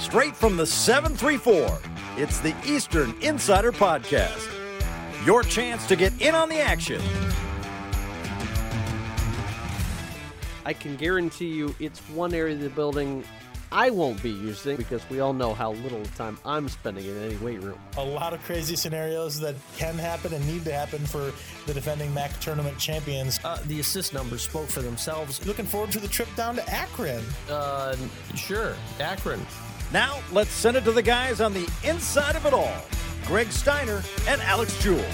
Straight from the 734, it's the Eastern Insider Podcast. Your chance to get in on the action. I can guarantee you it's one area of the building I won't be using because we all know how little time I'm spending in any weight room. A lot of crazy scenarios that can happen and need to happen for the defending MAC tournament champions. Uh, the assist numbers spoke for themselves. Looking forward to the trip down to Akron. Uh, sure, Akron. Now, let's send it to the guys on the inside of it all Greg Steiner and Alex Jewell.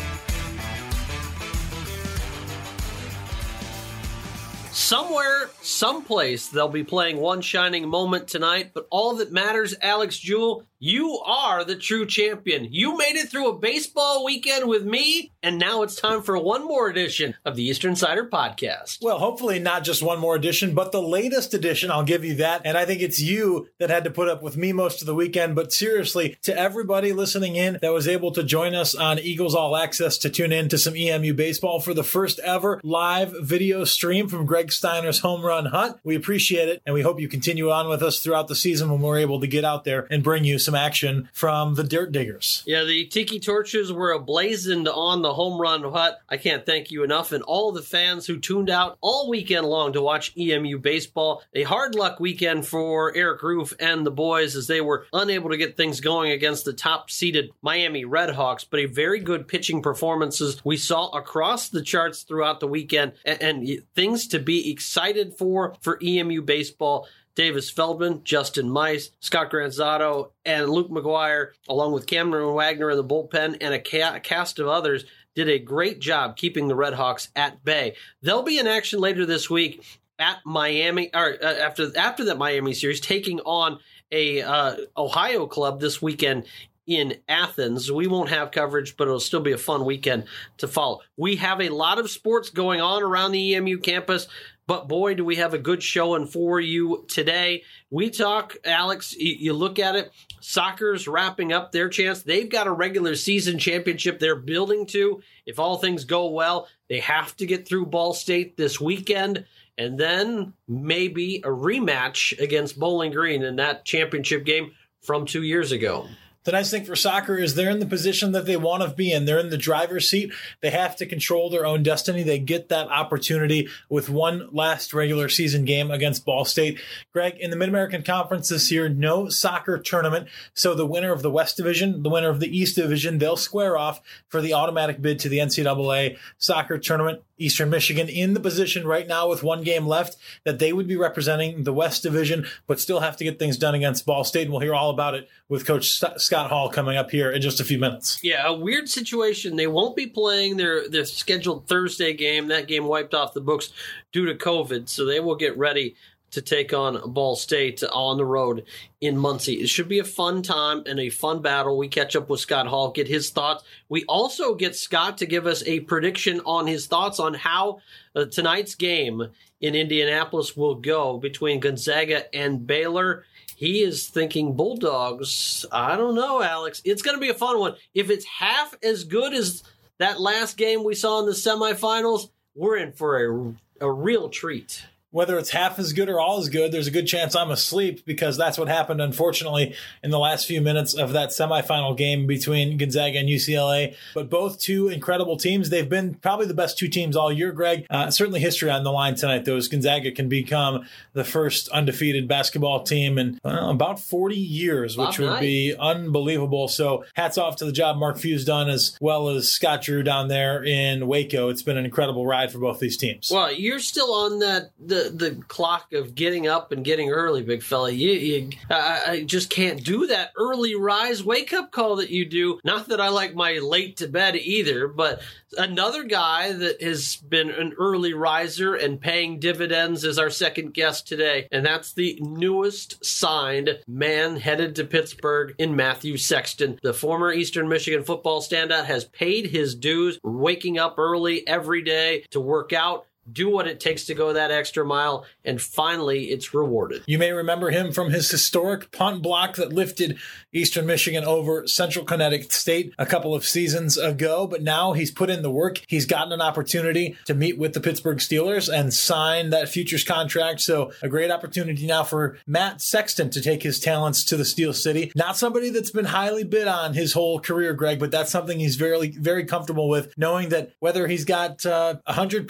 Somewhere, someplace, they'll be playing One Shining Moment tonight, but all that matters, Alex Jewell, you are the true champion. You made it through a baseball weekend with me, and now it's time for one more edition of the Eastern Insider Podcast. Well, hopefully not just one more edition, but the latest edition. I'll give you that. And I think it's you that had to put up with me most of the weekend. But seriously, to everybody listening in that was able to join us on Eagles All Access to tune in to some EMU baseball for the first ever live video stream from Greg Steiner's home run hunt, we appreciate it. And we hope you continue on with us throughout the season when we're able to get out there and bring you some action from the Dirt Diggers. Yeah, the tiki torches were ablazoned on the home run hut. I can't thank you enough, and all the fans who tuned out all weekend long to watch EMU baseball. A hard luck weekend for Eric Roof and the boys as they were unable to get things going against the top seeded Miami Redhawks, but a very good pitching performances we saw across the charts throughout the weekend, and, and things to be excited for for EMU baseball. Davis Feldman, Justin Mice, Scott Granzato, and Luke McGuire, along with Cameron Wagner in the bullpen and a, cast of others, did a great job keeping the Redhawks at bay. They'll be in action later this week at Miami, or uh, after after that Miami series, taking on a uh, Ohio club this weekend in Athens. We won't have coverage, but it'll still be a fun weekend to follow. We have a lot of sports going on around the EMU campus. But boy, do we have a good showing for you today. We talk, Alex, you look at it, soccer's wrapping up their chance. They've got a regular season championship they're building to. If all things go well, they have to get through Ball State this weekend and then maybe a rematch against Bowling Green in that championship game from two years ago. The nice thing for soccer is they're in the position that they want to be in. They're in the driver's seat. They have to control their own destiny. They get that opportunity with one last regular season game against Ball State. Greg, in the Mid American Conference this year, no soccer tournament. So the winner of the West Division, the winner of the East Division, they'll square off for the automatic bid to the NCAA soccer tournament. Eastern Michigan in the position right now with one game left that they would be representing the West Division, but still have to get things done against Ball State. And we'll hear all about it with Coach Scott Hall coming up here in just a few minutes. Yeah, a weird situation. They won't be playing their, their scheduled Thursday game. That game wiped off the books due to COVID, so they will get ready to take on Ball State on the road in Muncie. It should be a fun time and a fun battle. We catch up with Scott Hall, get his thoughts. We also get Scott to give us a prediction on his thoughts on how uh, tonight's game in Indianapolis will go between Gonzaga and Baylor. He is thinking Bulldogs. I don't know, Alex. It's going to be a fun one. If it's half as good as that last game we saw in the semifinals, we're in for a, a real treat whether it's half as good or all as good, there's a good chance I'm asleep because that's what happened, unfortunately, in the last few minutes of that semifinal game between Gonzaga and UCLA. But both two incredible teams. They've been probably the best two teams all year, Greg. Uh, certainly history on the line tonight, though, is Gonzaga can become the first undefeated basketball team in about 40 years, which would be unbelievable. So hats off to the job Mark Few's done as well as Scott Drew down there in Waco. It's been an incredible ride for both these teams. Well, you're still on that the the clock of getting up and getting early, big fella. You, you I, I, just can't do that early rise wake up call that you do. Not that I like my late to bed either, but another guy that has been an early riser and paying dividends is our second guest today, and that's the newest signed man headed to Pittsburgh in Matthew Sexton. The former Eastern Michigan football standout has paid his dues, waking up early every day to work out do what it takes to go that extra mile, and finally it's rewarded. You may remember him from his historic punt block that lifted Eastern Michigan over Central Connecticut State a couple of seasons ago, but now he's put in the work. He's gotten an opportunity to meet with the Pittsburgh Steelers and sign that futures contract. So a great opportunity now for Matt Sexton to take his talents to the Steel City. Not somebody that's been highly bid on his whole career, Greg, but that's something he's very, very comfortable with, knowing that whether he's got uh, a uh, hundred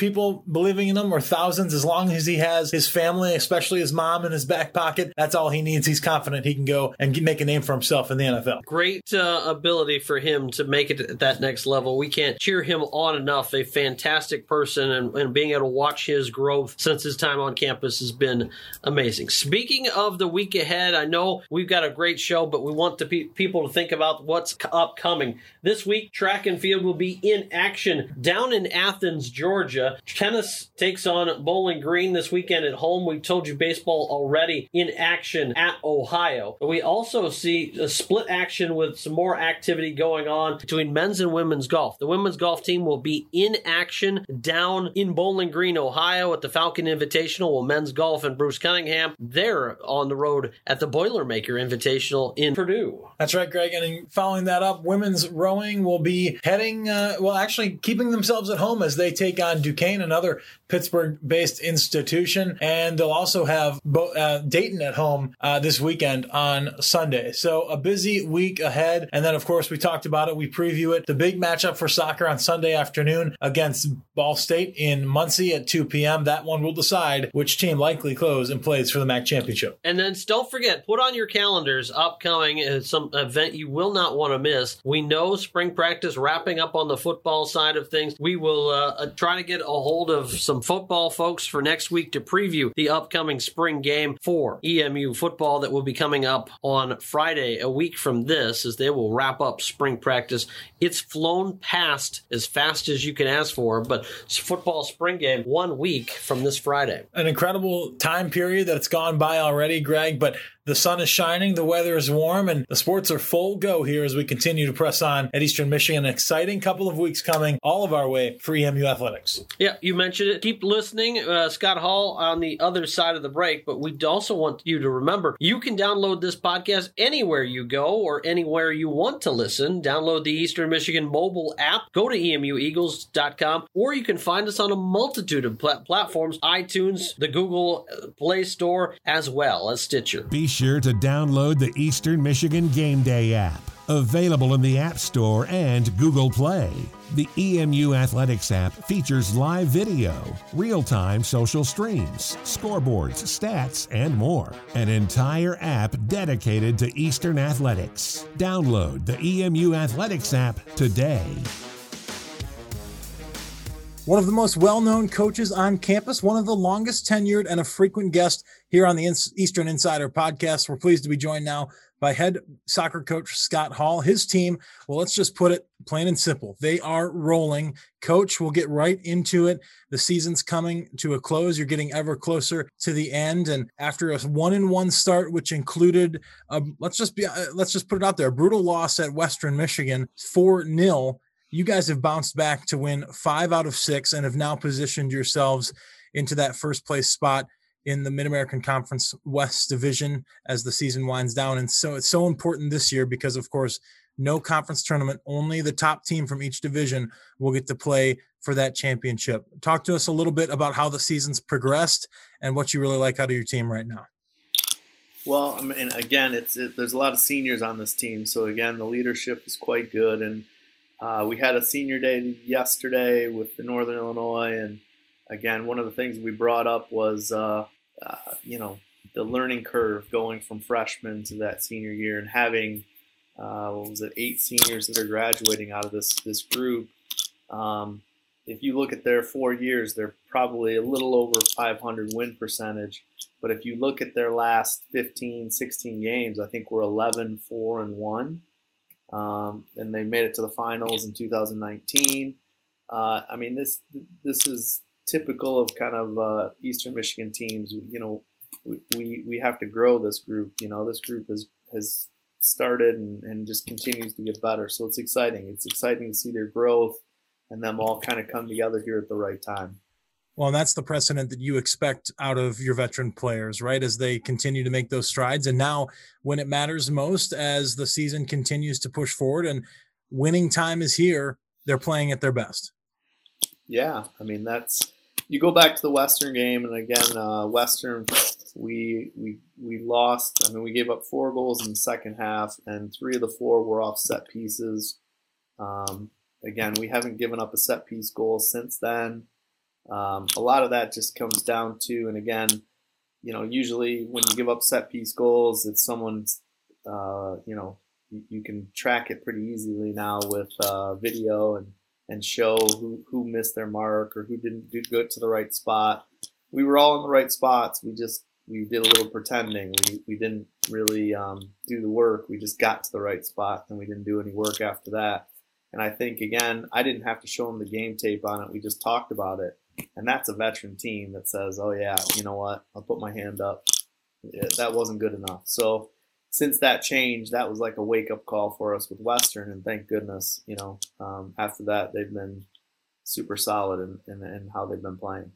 believing in them or thousands, as long as he has his family, especially his mom in his back pocket, that's all he needs. He's confident he can go and make a name for himself in the NFL. Great uh, ability for him to make it at that next level. We can't cheer him on enough. A fantastic person, and, and being able to watch his growth since his time on campus has been amazing. Speaking of the week ahead, I know we've got a great show, but we want the pe- people to think about what's upcoming. This week, track and field will be in action down in Athens, Georgia. Takes on Bowling Green this weekend at home. We told you baseball already in action at Ohio. We also see a split action with some more activity going on between men's and women's golf. The women's golf team will be in action down in Bowling Green, Ohio at the Falcon Invitational. While men's golf and Bruce Cunningham, they're on the road at the Boilermaker Invitational in Purdue. That's right, Greg. And following that up, women's rowing will be heading, uh, well, actually keeping themselves at home as they take on Duquesne, another Pittsburgh based institution. And they'll also have Bo- uh, Dayton at home uh, this weekend on Sunday. So a busy week ahead. And then, of course, we talked about it. We preview it. The big matchup for soccer on Sunday afternoon against Ball State in Muncie at 2 p.m. That one will decide which team likely close and plays for the MAC championship. And then don't forget, put on your calendars upcoming uh, some event you will not want to miss. We know spring practice wrapping up on the football side of things. We will uh, uh try to get a hold of some football folks for next week to preview the upcoming spring game for EMU football that will be coming up on Friday, a week from this, as they will wrap up spring practice. It's flown past as fast as you can ask for, but football spring game one week from this Friday. An incredible time period that's gone by already, Greg, but the sun is shining, the weather is warm, and the sports are full go here as we continue to press on at Eastern Michigan. An exciting couple of weeks coming all of our way for EMU athletics. Yeah, you mentioned it. Keep listening. Uh, Scott Hall on the other side of the break, but we also want you to remember you can download this podcast anywhere you go or anywhere you want to listen. Download the Eastern Michigan mobile app, go to emueagles.com, or you can find us on a multitude of pl- platforms iTunes, the Google Play Store, as well as Stitcher. Be sure to download the Eastern Michigan Game Day app, available in the App Store and Google Play. The EMU Athletics app features live video, real time social streams, scoreboards, stats, and more. An entire app dedicated to Eastern athletics. Download the EMU Athletics app today. One of the most well known coaches on campus, one of the longest tenured, and a frequent guest here on the Eastern Insider podcast. We're pleased to be joined now by head soccer coach Scott Hall. His team, well, let's just put it plain and simple. They are rolling. Coach, we'll get right into it. The season's coming to a close. You're getting ever closer to the end. And after a one in one start, which included, um, let's just be, uh, let's just put it out there, a brutal loss at Western Michigan, 4 0. You guys have bounced back to win five out of six and have now positioned yourselves into that first place spot in the Mid American Conference West Division as the season winds down. And so it's so important this year because, of course, no conference tournament, only the top team from each division will get to play for that championship. Talk to us a little bit about how the season's progressed and what you really like out of your team right now. Well, I mean, again, it's it, there's a lot of seniors on this team, so again, the leadership is quite good, and uh, we had a senior day yesterday with the Northern Illinois, and again, one of the things we brought up was uh, uh, you know, the learning curve going from freshman to that senior year and having, uh, what was it, eight seniors that are graduating out of this this group. Um, if you look at their four years, they're probably a little over 500 win percentage. But if you look at their last 15, 16 games, I think we're 11, 4, and 1. Um, and they made it to the finals in 2019. Uh, I mean, this this is typical of kind of uh, Eastern Michigan teams. You know, we, we have to grow this group. You know, this group has has started and, and just continues to get better. So it's exciting. It's exciting to see their growth and them all kind of come together here at the right time. Well, that's the precedent that you expect out of your veteran players, right? As they continue to make those strides. And now, when it matters most, as the season continues to push forward and winning time is here, they're playing at their best. Yeah. I mean, that's, you go back to the Western game, and again, uh, Western, we, we, we lost. I mean, we gave up four goals in the second half, and three of the four were off set pieces. Um, again, we haven't given up a set piece goal since then. Um, a lot of that just comes down to, and again, you know, usually when you give up set piece goals, it's someone's, uh, you know, you, you, can track it pretty easily now with uh, video and, and show who, who missed their mark or who didn't do good to the right spot. We were all in the right spots. We just, we did a little pretending. We, we didn't really um, do the work. We just got to the right spot and we didn't do any work after that. And I think, again, I didn't have to show them the game tape on it. We just talked about it and that's a veteran team that says, "Oh yeah, you know what? I'll put my hand up." that wasn't good enough. So since that change, that was like a wake up call for us with Western, and thank goodness, you know, um, after that they've been super solid in, in, in how they've been playing.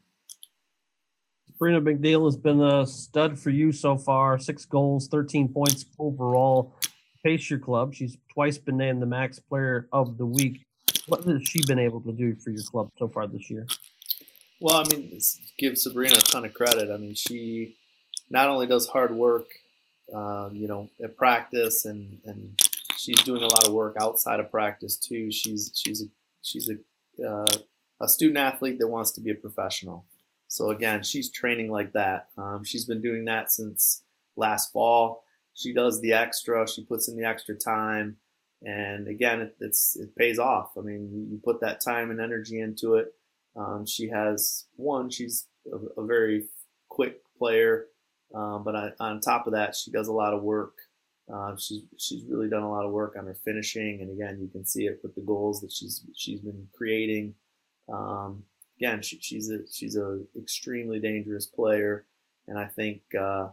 Sabrina McNeil has been a stud for you so far. Six goals, 13 points overall. Pace your club. She's twice been named the MAC's Player of the Week. What has she been able to do for your club so far this year? Well, I mean, give Sabrina a ton of credit. I mean, she not only does hard work, um, you know, at practice, and and she's doing a lot of work outside of practice too. She's she's a she's a uh, a student athlete that wants to be a professional. So again, she's training like that. Um, she's been doing that since last fall. She does the extra. She puts in the extra time, and again, it, it's it pays off. I mean, you put that time and energy into it um, she has one, she's a, a very quick player, um, but I, on top of that, she does a lot of work. Uh, she's she's really done a lot of work on her finishing, and again, you can see it with the goals that she's she's been creating. Um, again, she, she's a she's a extremely dangerous player, and I think uh,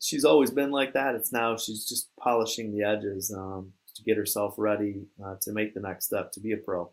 she's always been like that. It's now she's just polishing the edges um, to get herself ready uh, to make the next step to be a pro.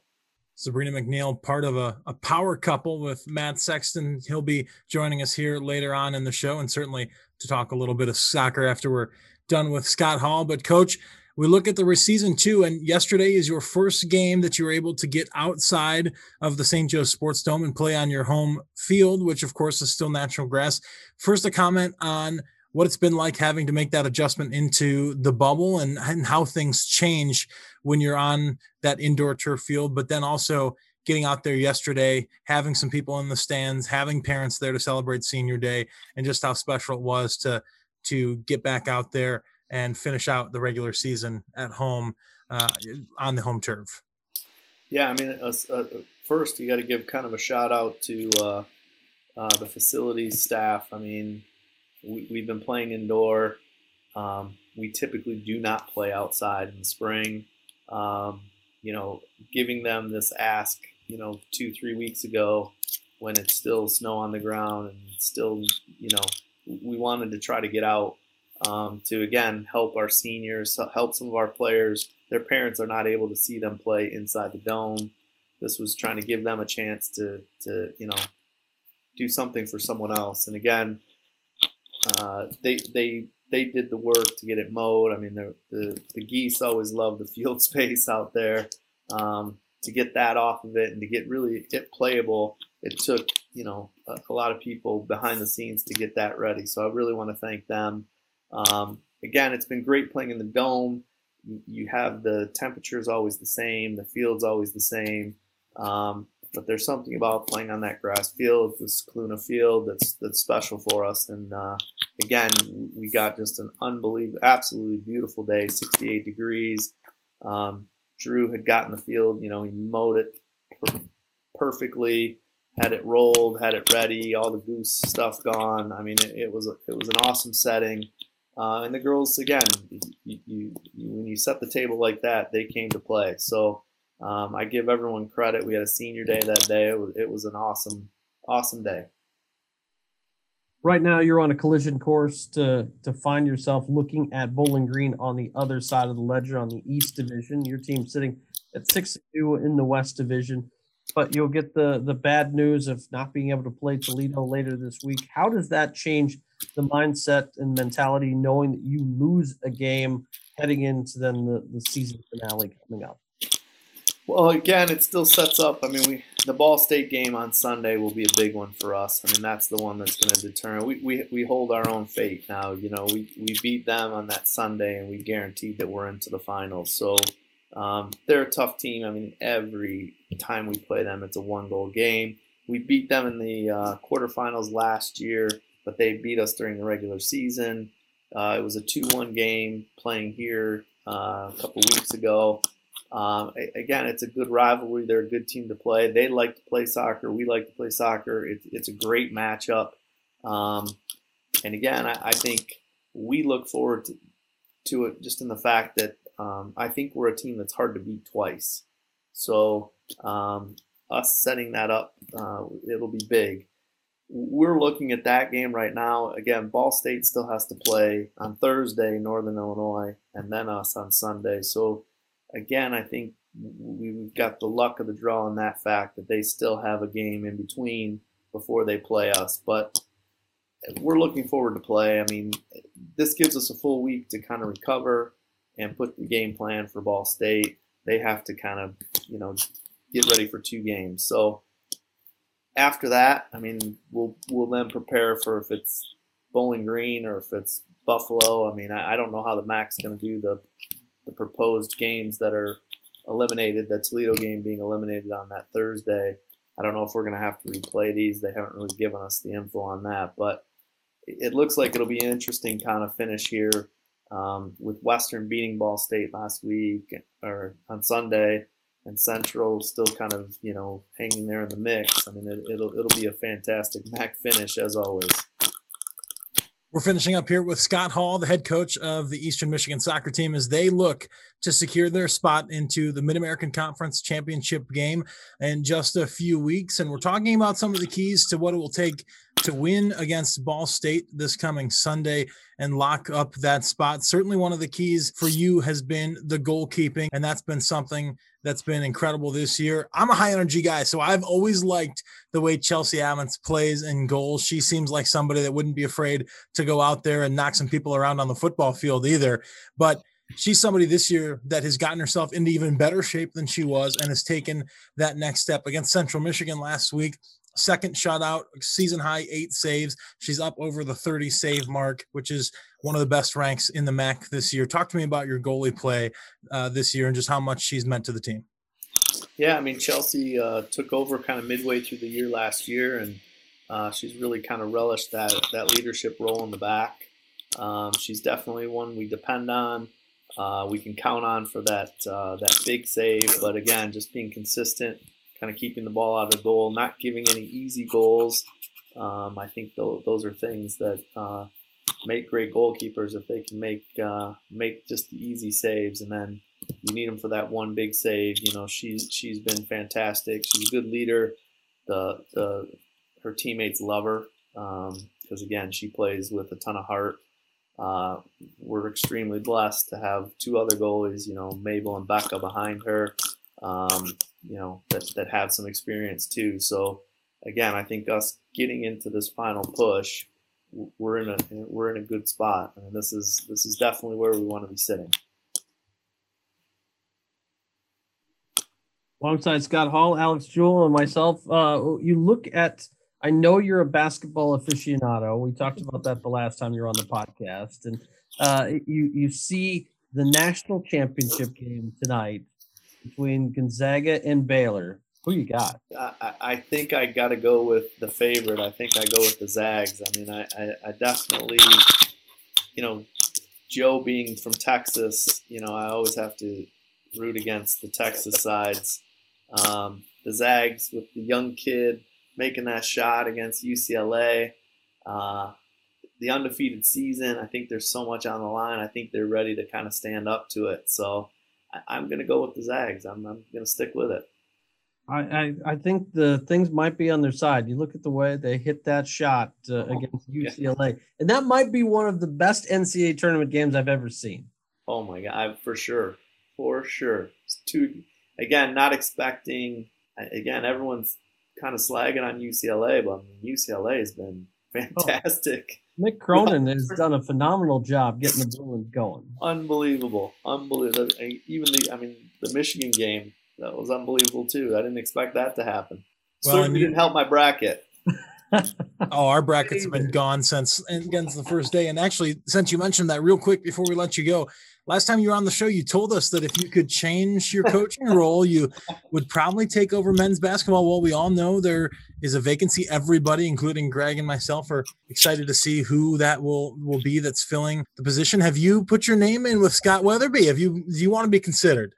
Sabrina McNeil, part of a, a power couple with Matt Sexton. He'll be joining us here later on in the show and certainly to talk a little bit of soccer after we're done with Scott Hall. But, coach, we look at the season two, and yesterday is your first game that you were able to get outside of the St. Joe Sports Dome and play on your home field, which, of course, is still natural grass. First, a comment on what it's been like having to make that adjustment into the bubble and, and how things change when you're on that indoor turf field, but then also getting out there yesterday, having some people in the stands, having parents there to celebrate senior day, and just how special it was to to get back out there and finish out the regular season at home uh, on the home turf. Yeah, I mean, uh, uh, first you got to give kind of a shout out to uh, uh the facilities staff. I mean, we, have been playing indoor. Um, we typically do not play outside in the spring. Um, you know, giving them this ask, you know, two, three weeks ago when it's still snow on the ground and still, you know, we wanted to try to get out um, to, again, help our seniors, help some of our players. Their parents are not able to see them play inside the dome. This was trying to give them a chance to, to you know, do something for someone else. And again, uh, they they they did the work to get it mowed. I mean, the the, the geese always love the field space out there. Um, to get that off of it and to get really it playable, it took you know a, a, lot of people behind the scenes to get that ready. So I really want to thank them. Um, again, it's been great playing in the dome. You have the temperatures always the same, the field's always the same. Um, but there's something about playing on that grass field, this Scicluna field, that's that's special for us. And uh, again, we got just an unbelievable, absolutely beautiful day, 68 degrees. Um, Drew had gotten the field, you know, he mowed it perfectly, had it rolled, had it ready, all the goose stuff gone. I mean, it, it was a, it was an awesome setting. Uh, and the girls, again, you, you, you, when you set the table like that, they came to play. So um, I give everyone credit. We had a senior day that day. It was, it was an awesome, awesome day. Right now, you're on a collision course to to find yourself looking at Bowling Green on the other side of the ledger on the East Division. Your team sitting at six two in the West Division. but you'll get the the bad news of not being able to play Toledo later this week. How does that change the mindset and mentality, knowing that you lose a game heading into then the, the season finale coming up? Well, again, it still sets up. I mean, we the Ball State game on Sunday will be a big one for us. I mean, that's the one that's going to determine. We, we, we hold our own fate now. You know, we, we beat them on that Sunday, and we guaranteed that we're into the finals. So um, they're a tough team. I mean, every time we play them, it's a one goal game. We beat them in the uh, quarterfinals last year, but they beat us during the regular season. Uh, it was a 2 1 game playing here uh, a couple weeks ago. Um, again, it's a good rivalry. They're a good team to play. They like to play soccer. We like to play soccer. It, it's a great matchup. Um, and again, I, I, think we look forward to, to, it just in the fact that um, I think we're a team that's hard to beat twice. So um, us setting that up, uh, it'll be big. We're looking at that game right now. Again, Ball State still has to play on Thursday, Northern Illinois, and then us on Sunday. So again, I think we've got the luck of the draw in that fact that they still have a game in between before they play us. But we're looking forward to play. I mean, this gives us a full week to kind of recover and put the game plan for Ball State. They have to kind of, you know, get ready for two games. So after that, I mean, we'll we'll then prepare for if it's Bowling Green or if it's Buffalo. I mean, I, I don't know how the MAC's going to do the the proposed games that are eliminated, the Toledo game being eliminated on that Thursday. I don't know if we're going to have to replay these. They haven't really given us the info on that, but it looks like it'll be an interesting kind of finish here um, with Western beating Ball State last week or on Sunday, and Central still kind of you know hanging there in the mix. I mean, it, it'll it'll be a fantastic MAC finish as always. We're finishing up here with Scott Hall, the head coach of the Eastern Michigan soccer team, as they look to secure their spot into the Mid American Conference Championship game in just a few weeks. And we're talking about some of the keys to what it will take to win against Ball State this coming Sunday and lock up that spot. Certainly, one of the keys for you has been the goalkeeping, and that's been something that's been incredible this year. I'm a high energy guy, so I've always liked the way Chelsea Ammons plays in goals. She seems like somebody that wouldn't be afraid to go out there and knock some people around on the football field either. But she's somebody this year that has gotten herself into even better shape than she was and has taken that next step against Central Michigan last week second shutout, season high eight saves. She's up over the 30 save mark, which is one of the best ranks in the MAC this year. Talk to me about your goalie play uh, this year and just how much she's meant to the team. Yeah, I mean, Chelsea uh, took over kind of midway through the year last year, and uh, she's really kind of relished that, that leadership role in the back. Um, she's definitely one we depend on. Uh, we can count on for that uh, that big save, but again, just being consistent kind of keeping the ball out of the goal, not giving any easy goals. Um, I think th- those are things that uh, make great goalkeepers if they can make uh, make just the easy saves, and then you need them for that one big save. You know, she's she's been fantastic. She's a good leader. The the her teammates love her because um, again, she plays with a ton of heart. Uh, we're extremely blessed to have two other goalies, you know, Mabel and Becca behind her um, you know, that, that have some experience too. So again, I think us getting into this final push, we're in a we're in a good spot. I mean, this is this is definitely where we want to be sitting. Alongside Scott Hall, Alex Jewell, and myself, uh, you look at. I know you're a basketball aficionado. We talked about that the last time you were on the podcast, and uh, you you see the national championship game tonight between Gonzaga and Baylor. Who you got? I, I think I got to go with the favorite. I think I go with the Zags. I mean, I, I, I definitely, you know, Joe being from Texas, you know, I always have to root against the Texas sides. Um, the Zags with the young kid making that shot against UCLA. Uh, the undefeated season, I think there's so much on the line. I think they're ready to kind of stand up to it. So I, am going to go with the Zags. I'm, I'm going to stick with it. I, I, I, think the things might be on their side. You look at the way they hit that shot uh, oh, against UCLA, yeah. and that might be one of the best NCAA tournament games I've ever seen. Oh my god, I, for sure, for sure. It's too again, not expecting again, everyone's kind of slagging on UCLA, but I mean, UCLA has been Oh. fantastic. Oh, Mick Cronin has done a phenomenal job getting the Bruins going. Unbelievable, unbelievable. Even the, I mean, the Michigan game that was unbelievable too. I didn't expect that to happen. Well, Certainly didn't help my bracket. oh, our brackets have been gone since against the first day. And actually, since you mentioned that, real quick before we let you go, last time you were on the show, you told us that if you could change your coaching role, you would probably take over men's basketball. Well, we all know there is a vacancy. Everybody, including Greg and myself, are excited to see who that will will be that's filling the position. Have you put your name in with Scott Wetherbee? Have you do you want to be considered?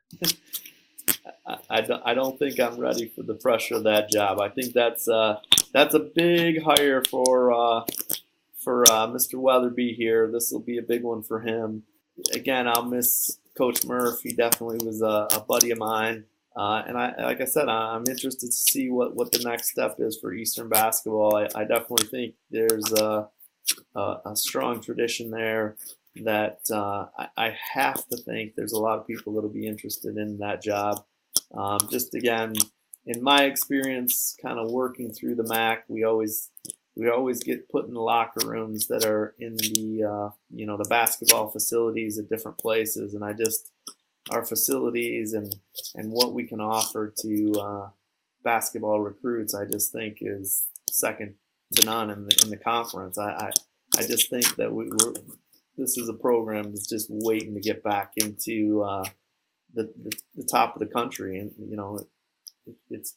I, don't, I don't think I'm ready for the pressure of that job. I think that's uh, that's a big hire for uh, for uh, Mr. Wetherbee here. This will be a big one for him. Again, I'll miss Coach Murph. He definitely was a, a buddy of mine. Uh, and I, like I said, I'm interested to see what, what the next step is for Eastern basketball. I, I definitely think there's a, a, a strong tradition there that uh, I, I, have to think there's a lot of people that'll be interested in that job. Um, just again, in my experience, kind of working through the MAC, we always we always get put in locker rooms that are in the uh, you know the basketball facilities at different places, and I just our facilities and and what we can offer to uh, basketball recruits, I just think is second to none in the in the conference. I I, I just think that we, are this is a program that's just waiting to get back into uh, the, the, the top of the country, and you know, it, it's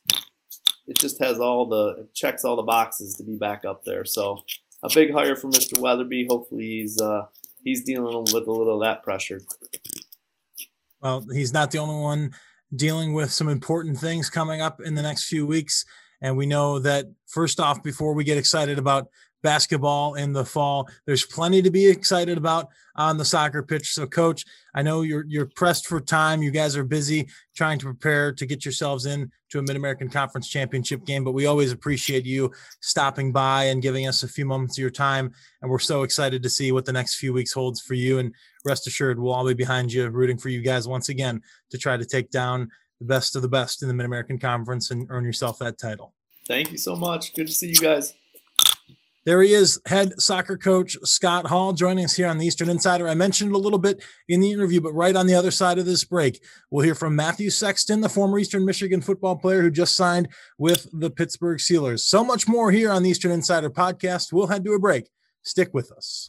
it just has all the checks all the boxes to be back up there. So a big hire for Mr. Wetherbee. Hopefully he's uh, he's dealing with a little of that pressure. Well, he's not the only one dealing with some important things coming up in the next few weeks. And we know that first off, before we get excited about basketball in the fall. There's plenty to be excited about on the soccer pitch. So, coach, I know you're you're pressed for time. You guys are busy trying to prepare to get yourselves in to a Mid American Conference Championship game, but we always appreciate you stopping by and giving us a few moments of your time. And we're so excited to see what the next few weeks holds for you. And rest assured, we'll all be behind you, rooting for you guys once again to try to take down the best of the best in the Mid American Conference and earn yourself that title. Thank you so much. Good to see you guys. There he is, head soccer coach Scott Hall, joining us here on the Eastern Insider. I mentioned a little bit in the interview, but right on the other side of this break, we'll hear from Matthew Sexton, the former Eastern Michigan football player who just signed with the Pittsburgh Steelers. So much more here on the Eastern Insider podcast. We'll head to a break. Stick with us.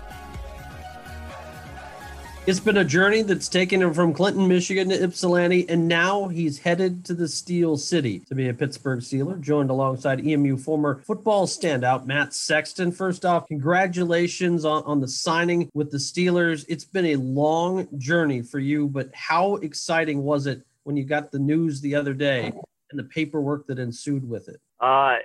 It's been a journey that's taken him from Clinton, Michigan to Ypsilanti, and now he's headed to the Steel City to be a Pittsburgh Steeler, joined alongside EMU former football standout Matt Sexton. First off, congratulations on, on the signing with the Steelers. It's been a long journey for you, but how exciting was it when you got the news the other day and the paperwork that ensued with it? Uh,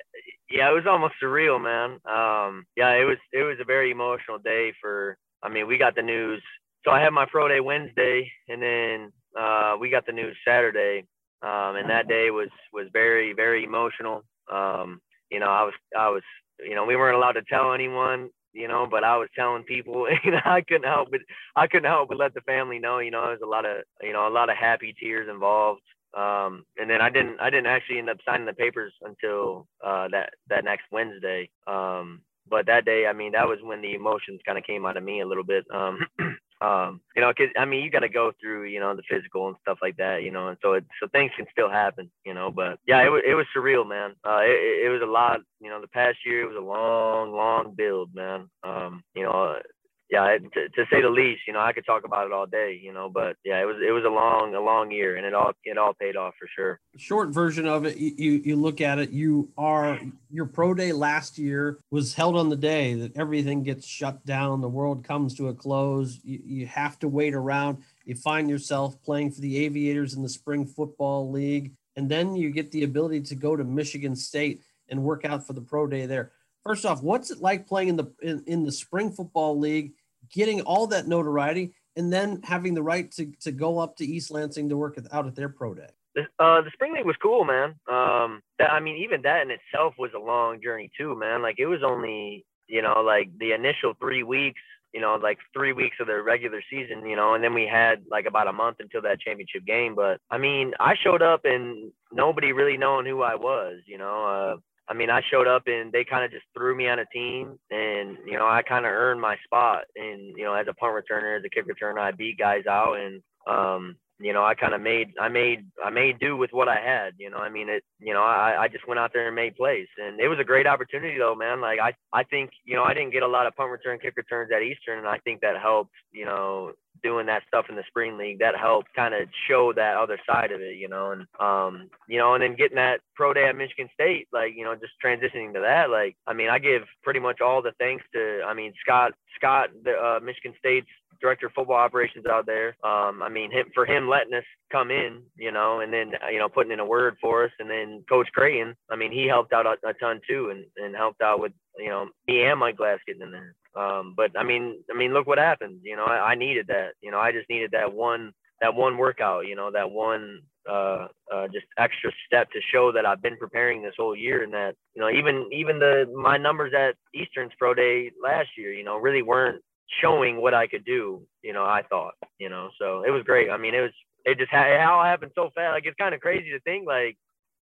yeah, it was almost surreal, man. Um, yeah, it was it was a very emotional day for. I mean, we got the news so I had my pro day Wednesday, and then uh, we got the news Saturday, um, and that day was was very very emotional. Um, you know, I was I was you know we weren't allowed to tell anyone, you know, but I was telling people, know, I couldn't help but I couldn't help but let the family know, you know, there was a lot of you know a lot of happy tears involved. Um, and then I didn't I didn't actually end up signing the papers until uh, that that next Wednesday. Um, but that day, I mean, that was when the emotions kind of came out of me a little bit. Um, um you know cause i mean you got to go through you know the physical and stuff like that you know and so it so things can still happen you know but yeah it was it was surreal man. Uh it, it was a lot you know the past year it was a long long build man. Um you know yeah, to, to, say the least, you know, I could talk about it all day, you know, but yeah, it was it was a long a long year, and it all it all paid off for sure. Short version of it, you you look at it, you are your pro day last year was held on the day that everything gets shut down, the world comes to a close, you, you have to wait around, you find yourself playing for the Aviators in the spring football league, and then you get the ability to go to Michigan State and work out for the pro day there. First off, what's it like playing in the in, in the spring football league, getting all that notoriety, and then having the right to, to go up to East Lansing to work out at their pro day? Uh, the spring league was cool, man. Um, that, I mean, even that in itself was a long journey too, man. Like it was only, you know, like the initial three weeks, you know, like three weeks of the regular season, you know, and then we had like about a month until that championship game. But I mean, I showed up and nobody really knowing who I was, you know. Uh, I mean, I showed up and they kind of just threw me on a team, and you know, I kind of earned my spot. And you know, as a punt returner, as a kick returner, I beat guys out, and um, you know, I kind of made, I made, I made do with what I had. You know, I mean, it, you know, I, I just went out there and made plays, and it was a great opportunity, though, man. Like I, I think, you know, I didn't get a lot of punt return, kick returns at Eastern, and I think that helped, you know, doing that stuff in the spring league that helped kind of show that other side of it, you know, and um, you know, and then getting that pro day at Michigan State, like you know, just transitioning to that, like I mean, I give pretty much all the thanks to, I mean, Scott, Scott, the uh, Michigan State's director of football operations out there. Um, I mean, him for him letting us come in, you know, and then uh, you know putting in a word for us, and then Coach Creighton. I mean, he helped out a, a ton too, and and helped out with you know me and Mike Glass getting in there. Um, but I mean, I mean, look what happened. You know, I, I needed that. You know, I just needed that one that one workout. You know, that one uh, uh, just extra step to show that I've been preparing this whole year, and that you know even even the my numbers at Eastern's Pro Day last year, you know, really weren't showing what I could do. You know, I thought, you know, so it was great. I mean, it was it just it all happened so fast. Like it's kind of crazy to think like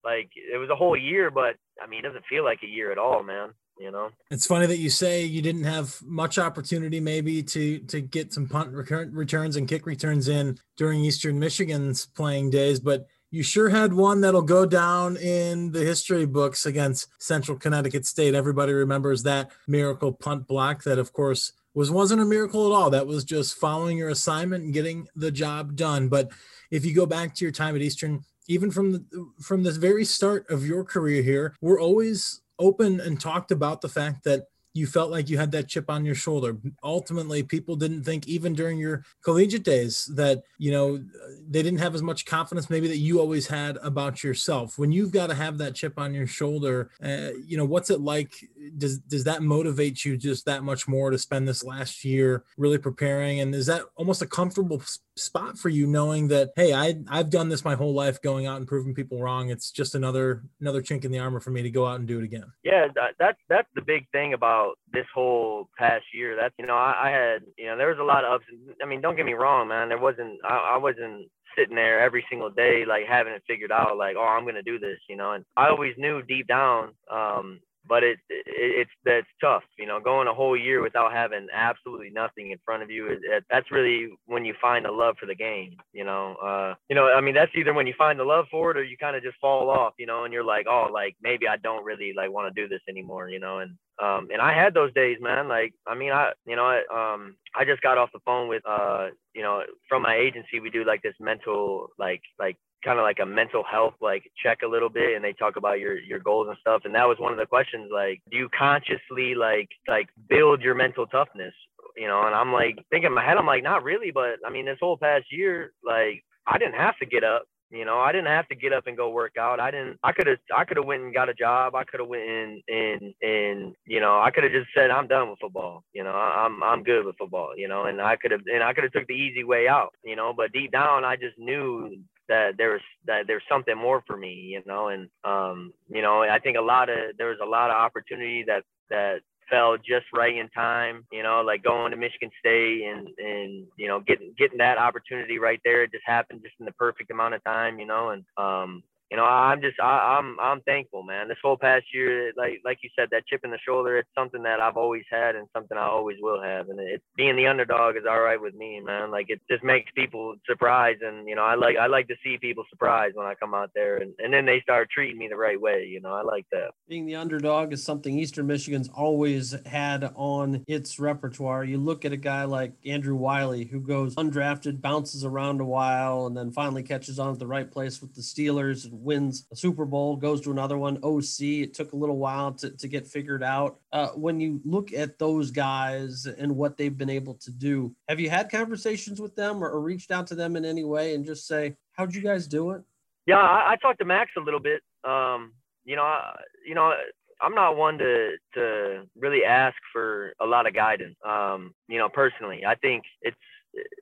like it was a whole year, but I mean, it doesn't feel like a year at all, man. You know, it's funny that you say you didn't have much opportunity maybe to to get some punt returns and kick returns in during Eastern Michigan's playing days, but you sure had one that'll go down in the history books against Central Connecticut State. Everybody remembers that miracle punt block that, of course, was wasn't a miracle at all. That was just following your assignment and getting the job done. But if you go back to your time at Eastern, even from the from the very start of your career here, we're always open and talked about the fact that you felt like you had that chip on your shoulder. Ultimately, people didn't think even during your collegiate days that, you know, they didn't have as much confidence maybe that you always had about yourself. When you've got to have that chip on your shoulder, uh, you know, what's it like? Does does that motivate you just that much more to spend this last year really preparing? And is that almost a comfortable spot for you knowing that hey I I've done this my whole life going out and proving people wrong. It's just another another chink in the armor for me to go out and do it again. Yeah that, that's that's the big thing about this whole past year. That's you know I, I had you know there was a lot of ups and, I mean don't get me wrong man. There wasn't I, I wasn't sitting there every single day like having it figured out like oh I'm gonna do this you know and I always knew deep down um but it, it it's that's tough you know going a whole year without having absolutely nothing in front of you it, that's really when you find the love for the game you know uh you know i mean that's either when you find the love for it or you kind of just fall off you know and you're like oh like maybe i don't really like want to do this anymore you know and um and i had those days man like i mean i you know I, um i just got off the phone with uh you know from my agency we do like this mental like like kind of like a mental health like check a little bit and they talk about your your goals and stuff and that was one of the questions like do you consciously like like build your mental toughness? You know and i'm like thinking in my head i'm like not really but i mean this whole past year like i didn't have to get up you know? I didn't have to get up and go work out. I didn't i could have i could have went and got a job. I could have went in and and you know i could have just said i'm done with football you know? I'm i'm good with football you know? And i could have and i could have took the easy way out you know? But deep down i just knew that there's that there's something more for me, you know, and um, you know, I think a lot of there was a lot of opportunity that that fell just right in time, you know, like going to Michigan State and and you know getting getting that opportunity right there. It just happened just in the perfect amount of time, you know, and um, you know, I'm just I, am I'm, I'm thankful, man. This whole past year, like like you said, that chip in the shoulder, it's something that I've always had and something I always will have. And it being the underdog is all right with me, man. Like it just makes people surprised, and you know, I like I like to see people surprised when I come out there, and and then they start treating me the right way. You know, I like that. Being the underdog is something Eastern Michigan's always had on its repertoire. You look at a guy like Andrew Wylie, who goes undrafted, bounces around a while, and then finally catches on at the right place with the Steelers wins a Super Bowl, goes to another one. OC, it took a little while to, to get figured out. Uh, when you look at those guys and what they've been able to do, have you had conversations with them or, or reached out to them in any way and just say, how'd you guys do it? Yeah, I, I talked to Max a little bit. Um, you know, I, you know, I'm not one to to really ask for a lot of guidance. Um, you know, personally, I think it's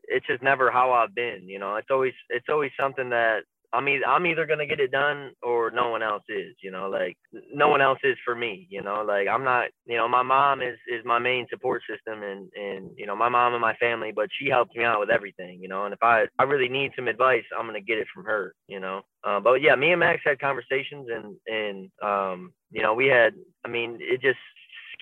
it's just never how I've been. You know, it's always it's always something that I'm either I'm either gonna get it done or no one else is, you know, like no one else is for me, you know, like I'm not, you know, my mom is is my main support system and and you know my mom and my family, but she helps me out with everything, you know, and if I I really need some advice, I'm gonna get it from her, you know. Uh, but yeah, me and Max had conversations and and um you know we had, I mean, it just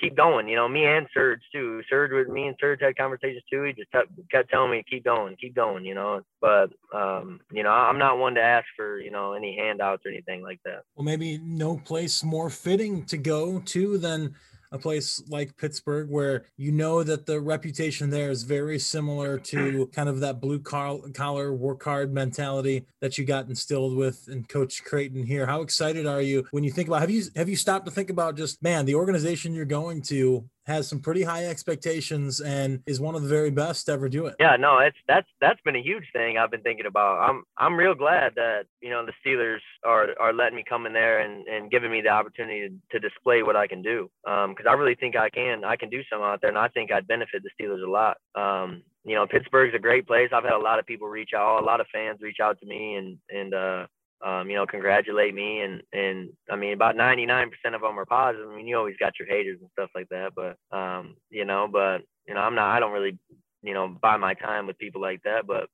keep going. You know, me and Serge too. Serge with me and Serge had conversations too. He just kept, telling me keep going, keep going. You know, but um, you know, I'm not one to ask for you know any handouts or anything like that. Well, maybe no place more fitting to go to than a place like Pittsburgh where you know that the reputation there is very similar to kind of that blue collar work hard mentality that you got instilled with in coach Creighton here. How excited are you when you think about have you have you stopped to think about just man the organization you're going to has some pretty high expectations and is one of the very best to ever do it. Yeah, no, it's that's that's been a huge thing I've been thinking about. I'm I'm real glad that you know the Steelers are are letting me come in there and and giving me the opportunity to, to display what I can do. Um, because I really think I can I can do something out there, and I think I'd benefit the Steelers a lot. Um, you know, Pittsburgh's a great place. I've had a lot of people reach out, a lot of fans reach out to me, and and uh, um, you know, congratulate me. And, and I mean, about 99% of them are positive. I mean, you always got your haters and stuff like that, but, um, you know, but, you know, I'm not, I don't really, you know, buy my time with people like that, but,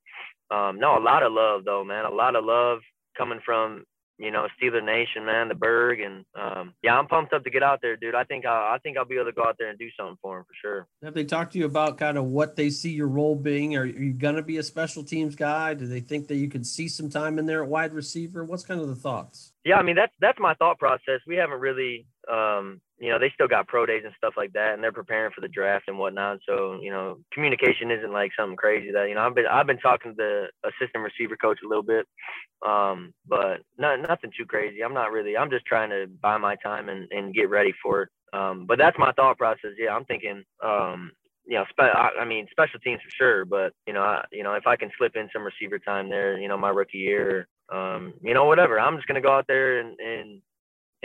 um, no, a lot of love though, man, a lot of love coming from, you know, Steeler Nation, man, the Burgh, and um, yeah, I'm pumped up to get out there, dude. I think I'll, I think I'll be able to go out there and do something for them for sure. Have they talked to you about kind of what they see your role being? Are, are you gonna be a special teams guy? Do they think that you could see some time in there at wide receiver? What's kind of the thoughts? Yeah, I mean that's that's my thought process. We haven't really um, you know, they still got pro days and stuff like that, and they're preparing for the draft and whatnot. So, you know, communication isn't like something crazy that you know. I've been I've been talking to the assistant receiver coach a little bit, um, but not nothing too crazy. I'm not really. I'm just trying to buy my time and and get ready for it. Um, but that's my thought process. Yeah, I'm thinking. Um, you know, spe- I, I mean, special teams for sure, but you know, I, you know, if I can slip in some receiver time there, you know, my rookie year, um, you know, whatever, I'm just gonna go out there and and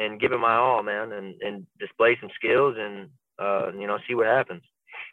and give it my all, man, and and display some skills and uh, you know see what happens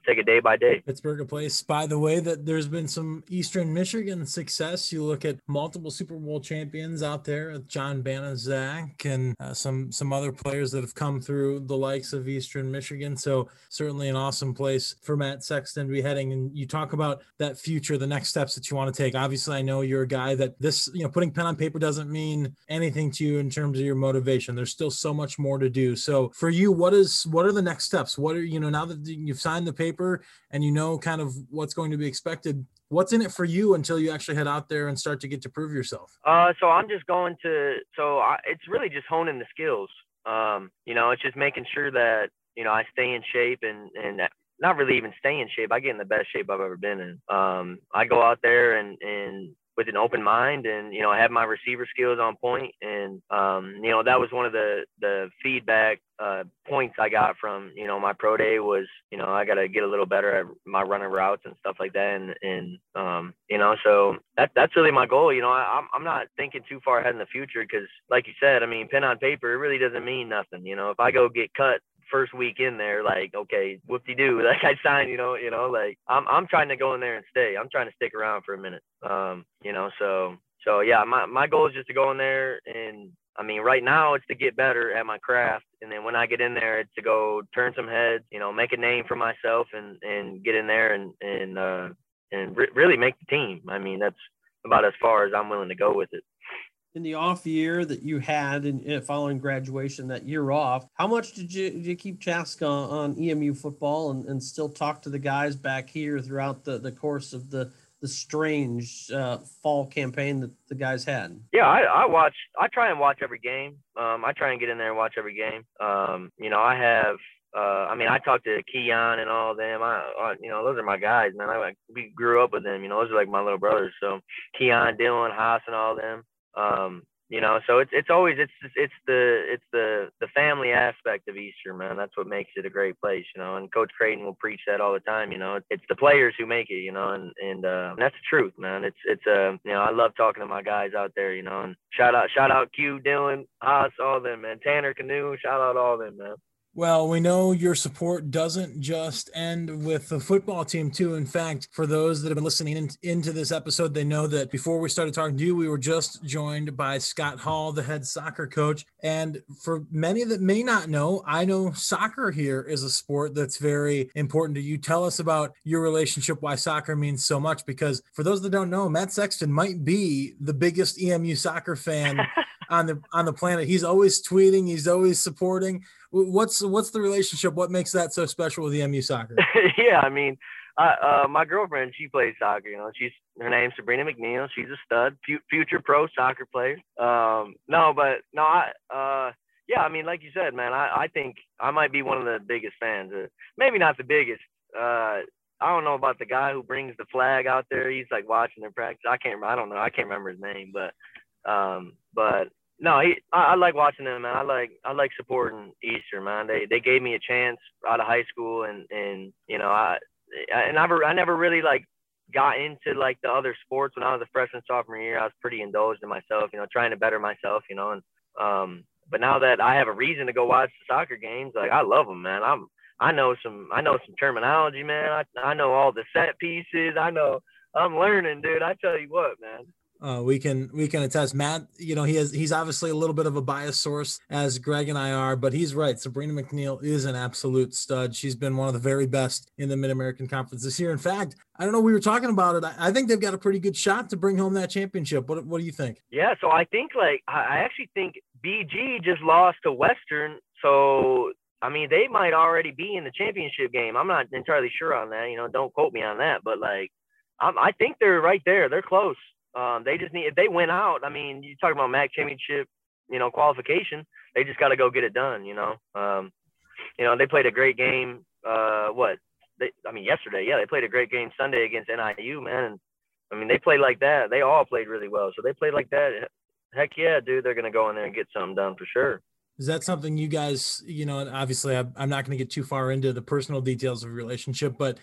take it day by day. Pittsburgh, a place, by the way, that there's been some Eastern Michigan success. You look at multiple Super Bowl champions out there, John Banaszak, and uh, some some other players that have come through the likes of Eastern Michigan. So certainly an awesome place for Matt Sexton to be heading. And you talk about that future, the next steps that you want to take. Obviously, I know you're a guy that this, you know, putting pen on paper doesn't mean anything to you in terms of your motivation. There's still so much more to do. So for you, what is what are the next steps? What are you know now that you've signed the paper? Paper and you know kind of what's going to be expected what's in it for you until you actually head out there and start to get to prove yourself? Uh, so i'm just going to so I, it's really just honing the skills. Um, you know it's just making sure that you know i stay in shape and and not really even stay in shape i get in the best shape i've ever been in. Um, i go out there and and with an open mind and you know I have my receiver skills on point and um, you know that was one of the the feedback uh, points I got from you know my pro day was you know I got to get a little better at my running routes and stuff like that. And and um, you know so that that's really my goal. You know I, I'm I'm not thinking too far ahead in the future because like you said I mean pen on paper it really doesn't mean nothing. You know if I go get cut first week in there, like, okay, whoop de doo, like I signed, you know, you know, like I'm I'm trying to go in there and stay. I'm trying to stick around for a minute. Um, you know, so so yeah, my my goal is just to go in there and I mean, right now it's to get better at my craft, and then when I get in there, it's to go turn some heads, you know, make a name for myself, and and get in there and and uh, and re- really make the team. I mean, that's about as far as I'm willing to go with it in the off year that you had in, following graduation, that year off, how much did you, did you keep Chaska on EMU football and, and still talk to the guys back here throughout the, the course of the, the strange uh, fall campaign that the guys had? Yeah, I, I watch. I try and watch every game. Um, I try and get in there and watch every game. Um, you know, I have. Uh, I mean, I talked to Keon and all them. I, I, you know, those are my guys, man. I we grew up with them. You know, those are like my little brothers. So Keon, Dylan, Haas, and all them. Um, you know, so it's it's always it's it's the it's the the family aspect of Eastern, man. That's what makes it a great place, you know. And Coach Creighton will preach that all the time, you know. It's the players who make it, you know, and and, uh, and that's the truth, man. It's it's uh you know I love talking to my guys out there, you know. And shout out shout out Q, Dylan, Haas, all them, man. Tanner Canoe, shout out all them, man. Well, we know your support doesn't just end with the football team, too. In fact, for those that have been listening in, into this episode, they know that before we started talking to you, we were just joined by Scott Hall, the head soccer coach. And for many that may not know, I know soccer here is a sport that's very important to you. Tell us about your relationship, why soccer means so much. Because for those that don't know, Matt Sexton might be the biggest EMU soccer fan on the on the planet. He's always tweeting, he's always supporting what's what's the relationship? What makes that so special with EMU soccer? yeah, I mean, uh, my girlfriend she plays soccer. You know, she's her name's Sabrina McNeil. She's a stud, future pro soccer player. Um, no, but no, I uh, yeah, I mean, like you said, man, I, I think I might be one of the biggest fans. Uh, maybe not the biggest. Uh, I don't know about the guy who brings the flag out there. He's like watching their practice. I can't. I don't know. I can't remember his name, but um, but no, he, I, I like watching them, man. I like I like supporting Easter, man. They they gave me a chance out of high school, and and you know I I never I never really like got into like the other sports when I was a freshman sophomore year. I was pretty indulged in myself, you know, trying to better myself, you know. And um, but now that I have a reason to go watch the soccer games, like I love them, man. I'm I know some I know some terminology, man. I I know all the set pieces. I know I'm learning, dude. I tell you what, man. Uh, we can we can attest. Matt, you know, he has he's obviously a little bit of a bias source as Greg and I are, but he's right. Sabrina McNeil is an absolute stud. She's been one of the very best in the Mid American Conference this year. In fact, I don't know. We were talking about it. I, think they've got a pretty good shot to bring home that championship. What what do you think? Yeah, so I think like I actually think BG just lost to Western, so I mean they might already be in the championship game. I'm not entirely sure on that. You know, don't quote me on that, but like I think they're right there. They're close. Um, they just need if they win out. I mean, you talk about MAC championship, you know, qualification. They just got to go get it done. You know, um, you know, they played a great game. Uh, what? They, I mean, yesterday, yeah, they played a great game Sunday against NIU, man. And I mean, they played like that. They all played really well. So they played like that. Heck yeah, dude, they're gonna go in there and get something done for sure. Is that something you guys, you know, obviously I'm not going to get too far into the personal details of relationship, but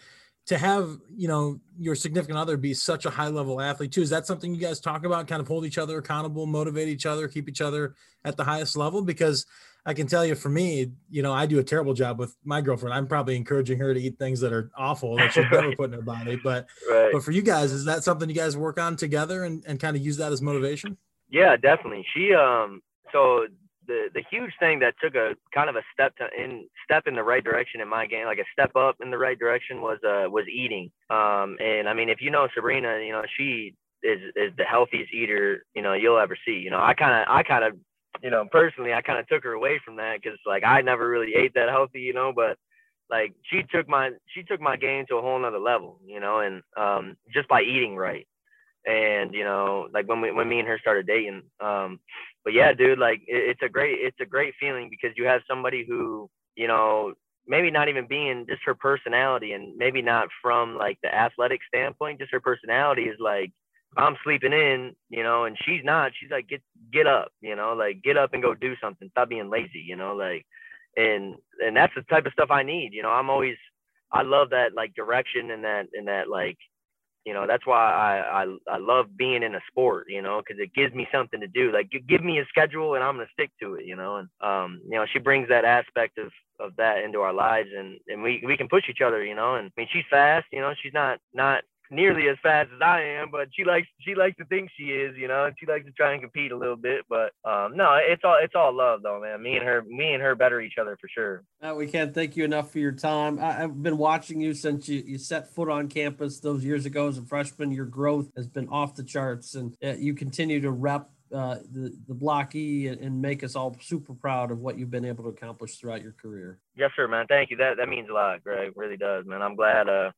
to have you know your significant other be such a high level athlete too is that something you guys talk about kind of hold each other accountable motivate each other keep each other at the highest level? Because i can tell you for me you know i do a terrible job with my girlfriend. I'm probably encouraging her to eat things that are awful that she's never put in her body. But right. but for you guys is that something you guys work on together and, and kind of use that as motivation? Yeah definitely. She um so the the huge thing that took a kind of a step to in step in the right direction in my game, like a step up in the right direction, was uh was eating. Um, and I mean, if you know Sabrina, you know she is is the healthiest eater you know you'll ever see. You know, I kind of I kind of you know personally I kind of took her away from that because like I never really ate that healthy, you know, but like she took my she took my game to a whole nother level, you know, and um just by eating right and you know like when we when me and her started dating um but yeah dude like it, it's a great it's a great feeling because you have somebody who you know maybe not even being just her personality and maybe not from like the athletic standpoint just her personality is like i'm sleeping in you know and she's not. She's like get get up you know like get up and go do something. Stop being lazy you know like and and that's the type of stuff i need you know. I'm always i love that like direction and that and that like you know that's why I, I I love being in a sport, you know, because it gives me something to do. Like give me a schedule and I'm gonna stick to it, you know. And um, you know, she brings that aspect of of that into our lives, and and we we can push each other, you know. And I mean, she's fast, you know. She's not not nearly as fast as I am, but she likes she likes to think she is, you know, and she likes to try and compete a little bit. But um, no, it's all it's all love though, man. Me and her, me and her better each other for sure. Uh, we can't thank you enough for your time. I, have been watching you since you, you set foot on campus those years ago as a freshman. Your growth has been off the charts, and uh, you continue to rep uh, the the Block E and, and, make us all super proud of what you've been able to accomplish throughout your career. Yes, sir, man. Thank you. That that means a lot, Greg. Really does, man. I'm glad. Uh,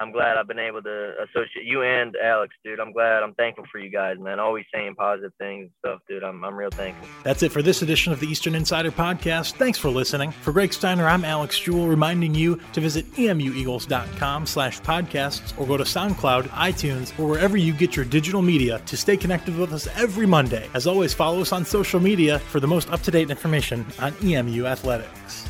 I'm glad I've been able to associate you and Alex, dude. I'm glad. I'm thankful for you guys, man. Always saying positive things and stuff, dude. I'm, I'm real thankful. That's it for this edition of the Eastern Insider Podcast. Thanks for listening. For Greg Steiner, I'm Alex Jewell, reminding you to visit emueagles.com slash podcasts or go to SoundCloud, iTunes, or wherever you get your digital media to stay connected with us every Monday. As always, follow us on social media for the most up-to-date information on EMU athletics.